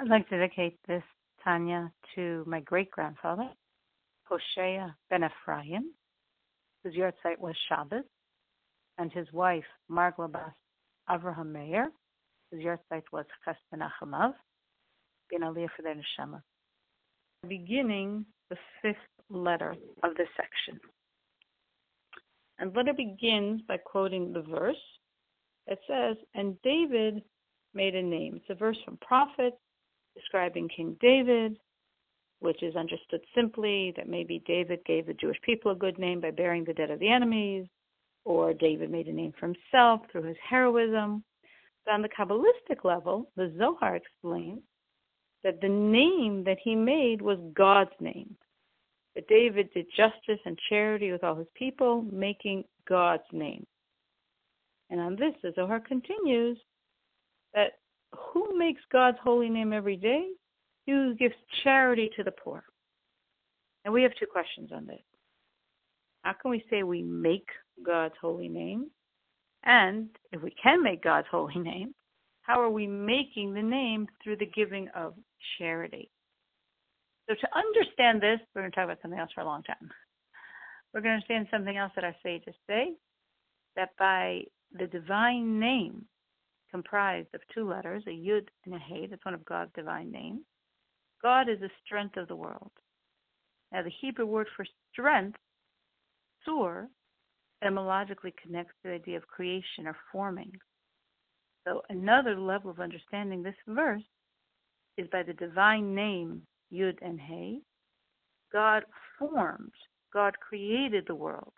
I'd like to dedicate this Tanya to my great grandfather, Hoshea ben Ephraim, whose yahrzeit was Shabbos, and his wife, Margla Bas Avraham Meir, whose yahrzeit was Ches Menachem Av, ben Aliyah for their neshama. Beginning the fifth letter of this section. And letter begins by quoting the verse. It says, And David made a name. It's a verse from prophets describing King David, which is understood simply that maybe David gave the Jewish people a good name by burying the dead of the enemies, or David made a name for himself through his heroism. But on the Kabbalistic level, the Zohar explains that the name that he made was God's name. That David did justice and charity with all his people, making God's name. And on this, the Zohar continues that who makes God's holy name every day? He who gives charity to the poor. And we have two questions on this. How can we say we make God's holy name? And if we can make God's holy name, how are we making the name through the giving of charity? So to understand this, we're going to talk about something else for a long time. We're going to understand something else that our sages say, that by the divine name, comprised of two letters, a Yud and a Hey. That's one of God's divine names. God is the strength of the world. Now, the Hebrew word for strength, tzur, etymologically connects to the idea of creation or forming. So, another level of understanding this verse is by the divine name Yud and Hey. God formed, God created the world.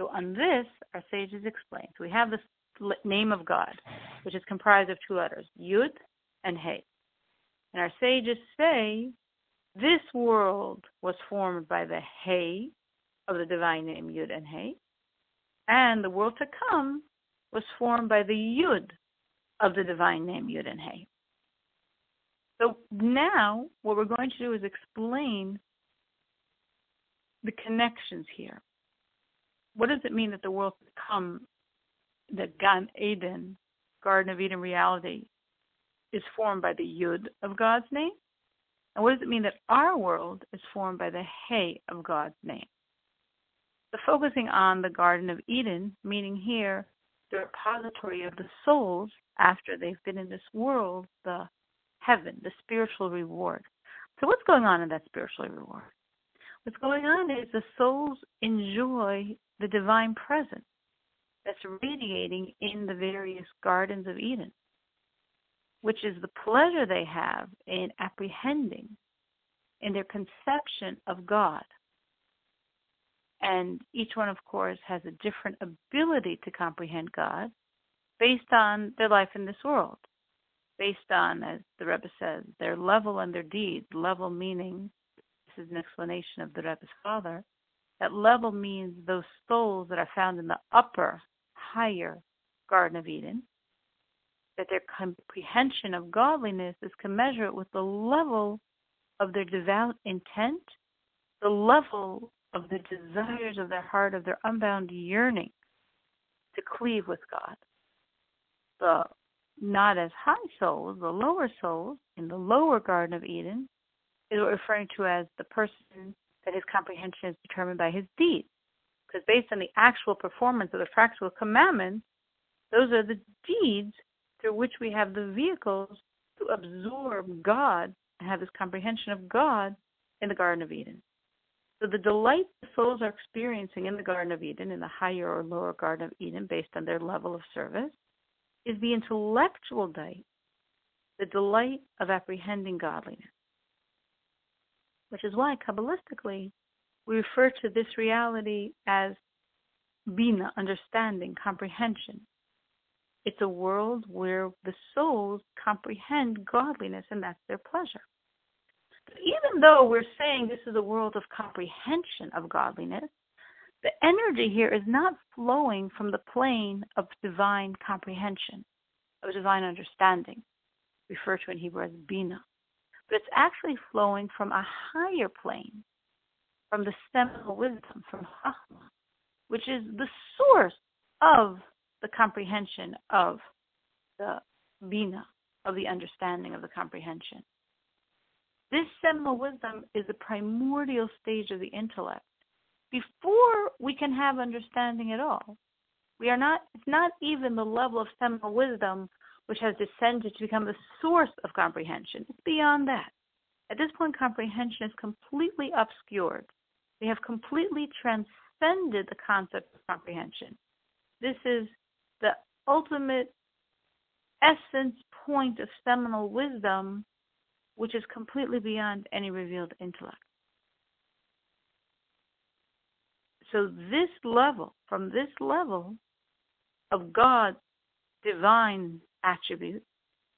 So on this, our sages explain. So we have this name of God, which is comprised of two letters, Yud and He. And our sages say this world was formed by the He of the divine name Yud and He, and the world to come was formed by the Yud of the divine name Yud and He. So now what we're going to do is explain the connections here. What does it mean that the world to come the Gan Eden, Garden of Eden reality, is formed by the Yud of God's name? And what does it mean that our world is formed by the Hey of God's name? The focusing on the Garden of Eden, meaning here the repository of the souls after they've been in this world, the heaven, the spiritual reward. So what's going on in that spiritual reward? What's going on is the souls enjoy the divine presence that's radiating in the various gardens of Eden, which is the pleasure they have in apprehending in their conception of God. And each one, of course, has a different ability to comprehend God based on their life in this world, based on, as the Rebbe says, their level and their deeds. Level meaning, this is an explanation of the Rebbe's father, that level means those souls that are found in the upper higher Garden of Eden, that their comprehension of godliness is commensurate with the level of their devout intent, the level of the desires of their heart, of their unbound yearning to cleave with God. The not as high souls, the lower souls in the lower Garden of Eden, is referring to as the person that his comprehension is determined by his deeds. Because based on the actual performance of the practical commandments, those are the deeds through which we have the vehicles to absorb God and have this comprehension of God in the Garden of Eden. So the delight the souls are experiencing in the Garden of Eden, in the higher or lower Garden of Eden, based on their level of service, is the intellectual delight, the delight of apprehending godliness. Which is why, Kabbalistically, we refer to this reality as bina, understanding, comprehension. It's a world where the souls comprehend godliness, and that's their pleasure. But even though we're saying this is a world of comprehension of godliness, the energy here is not flowing from the plane of divine comprehension, of divine understanding, referred to in Hebrew as bina, but it's actually flowing from a higher plane from the seminal wisdom, from Chachma, which is the source of the comprehension of the Bina, of the understanding of the comprehension. This seminal wisdom is the primordial stage of the intellect. Before we can have understanding at all, we are not, it's not even the level of seminal wisdom which has descended to become the source of comprehension. It's beyond that. At this point, comprehension is completely obscured. We have completely transcended the concept of comprehension. This is the ultimate essence point of seminal wisdom, which is completely beyond any revealed intellect. So, this level, from this level of God's divine attributes,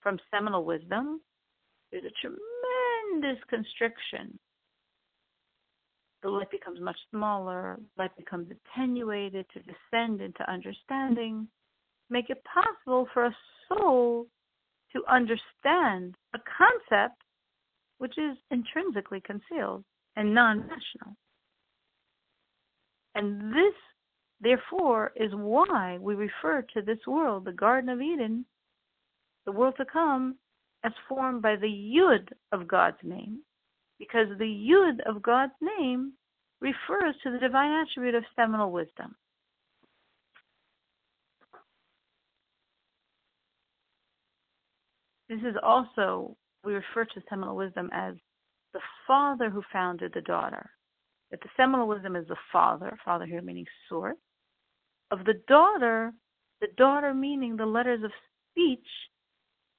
from seminal wisdom, there's a tremendous constriction. The light becomes much smaller, light becomes attenuated to descend into understanding, make it possible for a soul to understand a concept which is intrinsically concealed and non rational. And this, therefore, is why we refer to this world, the Garden of Eden, the world to come, as formed by the Yud of God's name, because the Yud of God's name refers to the divine attribute of seminal wisdom. This is also, we refer to seminal wisdom as the father who founded the daughter. That the seminal wisdom is the father, father here meaning source, of the daughter, the daughter meaning the letters of speech,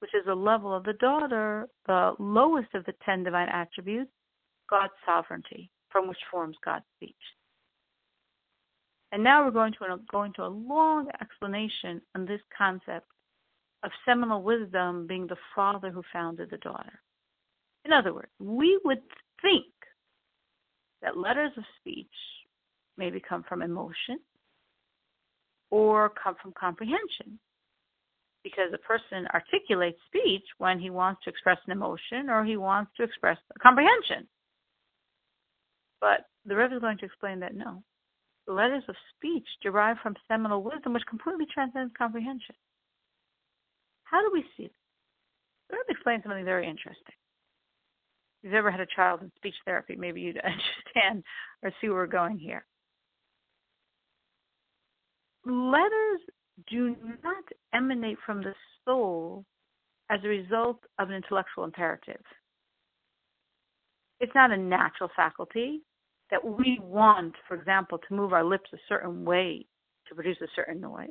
which is the level of the daughter, the lowest of the ten divine attributes, God's sovereignty, from which forms God's speech. And now we're going to go into a long explanation on this concept of seminal wisdom being the father who founded the daughter. In other words, we would think that letters of speech maybe come from emotion or come from comprehension. Because a person articulates speech when he wants to express an emotion or he wants to express a comprehension. But the Rebbe is going to explain that no. The letters of speech derive from seminal wisdom, which completely transcends comprehension. How do we see this? Let me explain something very interesting. If you've ever had a child in speech therapy, maybe you'd understand or see where we're going here. Letters do not emanate from the soul as a result of an intellectual imperative. It's not a natural faculty that we want, for example, to move our lips a certain way to produce a certain noise.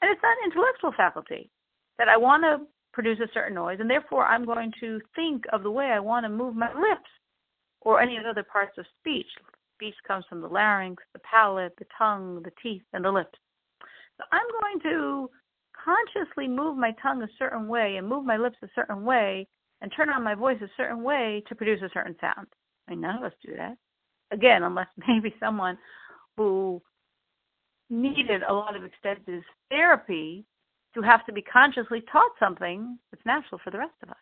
And it's not an intellectual faculty that I want to produce a certain noise, and therefore I'm going to think of the way I want to move my lips or any of the other parts of speech. Speech comes from the larynx, the palate, the tongue, the teeth, and the lips. So I'm going to consciously move my tongue a certain way and move my lips a certain way and turn on my voice a certain way to produce a certain sound. I mean, none of us do that. Again, unless maybe someone who needed a lot of extensive therapy to have to be consciously taught something that's natural for the rest of us.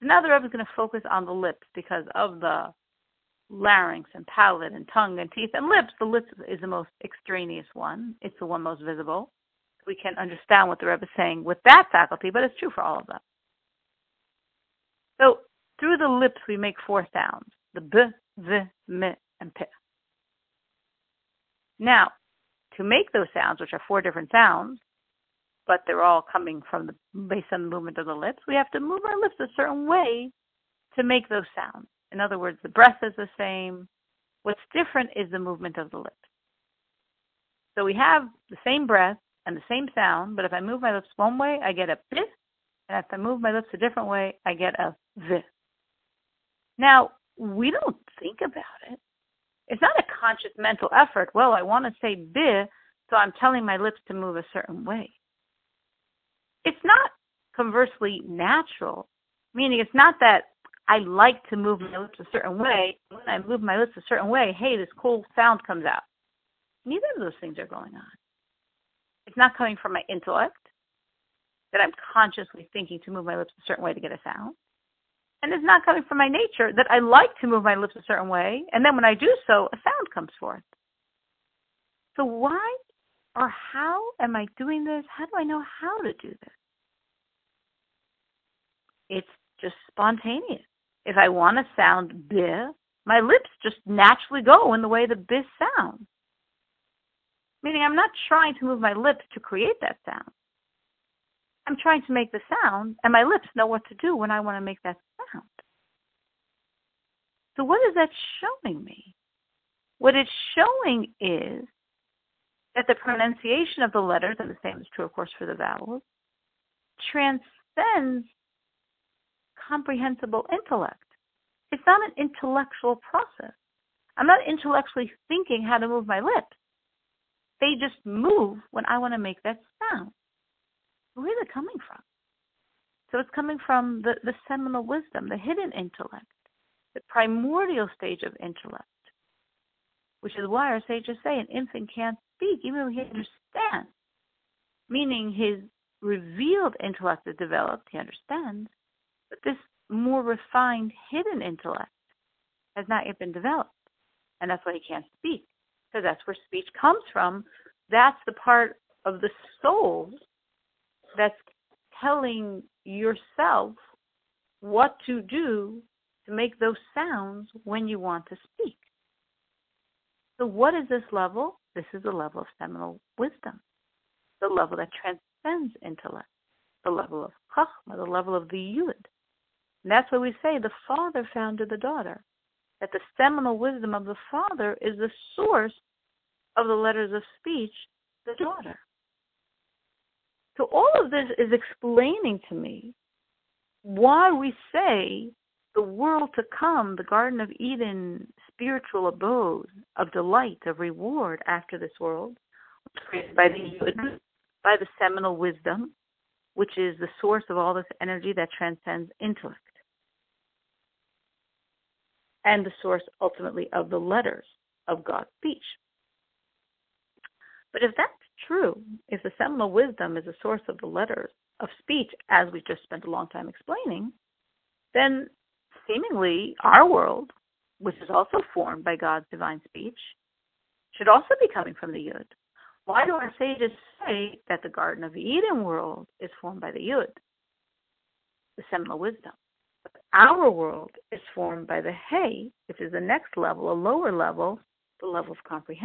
now the Rebbe is going to focus on the lips because of the larynx and palate and tongue and teeth and lips. The lips is the most extraneous one. It's the one most visible. We can understand what the Rebbe is saying with that faculty, but it's true for all of them. So through the lips we make four sounds: the b, v, m, and p. Now, to make those sounds, which are four different sounds, but they're all coming from the based on the movement of the lips, we have to move our lips a certain way to make those sounds. In other words, the breath is the same. What's different is the movement of the lips. So we have the same breath and the same sound, but if I move my lips one way, I get a b, and if I move my lips a different way, I get a v. Now, we don't think about it. It's not a conscious mental effort. Well, I want to say b, so I'm telling my lips to move a certain way. It's not conversely natural, meaning it's not that I like to move my lips a certain way. When I move my lips a certain way, hey, this cool sound comes out. Neither of those things are going on. It's not coming from my intellect that I'm consciously thinking to move my lips a certain way to get a sound and it's not coming from my nature that I like to move my lips a certain way, and then when I do so, a sound comes forth. So why or how am I doing this? How do I know how to do this? it's just spontaneous. If I want to sound b, my lips just naturally go in the way the b sounds. Meaning I'm not trying to move my lips to create that sound. I'm trying to make the sound, and my lips know what to do when I want to make that sound. So, what is that showing me? What it's showing is that the pronunciation of the letters, and the same is true, of course, for the vowels, transcends comprehensible intellect. It's not an intellectual process. I'm not intellectually thinking how to move my lips. They just move when I want to make that sound. Where is it coming from? So it's coming from the, the seminal wisdom, the hidden intellect, the primordial stage of intellect, which is why our sages say an infant can't speak, even though he understands. Meaning his revealed intellect is developed, he understands, but this more refined hidden intellect has not yet been developed. And that's why he can't speak. Because that's where speech comes from. That's the part of the soul that's telling yourself what to do to make those sounds when you want to speak. So, what is this level? This is the level of seminal wisdom, the level that transcends intellect, the level of chachma, the level of the yud. And that's why we say the father founded the daughter, that the seminal wisdom of the father is the source of the letters of speech, the daughter. So all of this is explaining to me why we say the world to come, the Garden of Eden, spiritual abode of delight, of reward after this world, created by the by the seminal wisdom, which is the source of all this energy that transcends intellect, and the source ultimately of the letters of God's speech. But if that's true, if the seminal wisdom is a source of the letters of speech, as we just spent a long time explaining, then seemingly our world, which is also formed by God's divine speech, should also be coming from the Yud. Why do our sages say that the Garden of Eden world is formed by the Yud, the seminal wisdom? But our world is formed by the Hey, which is the next level, a lower level, the level of comprehension.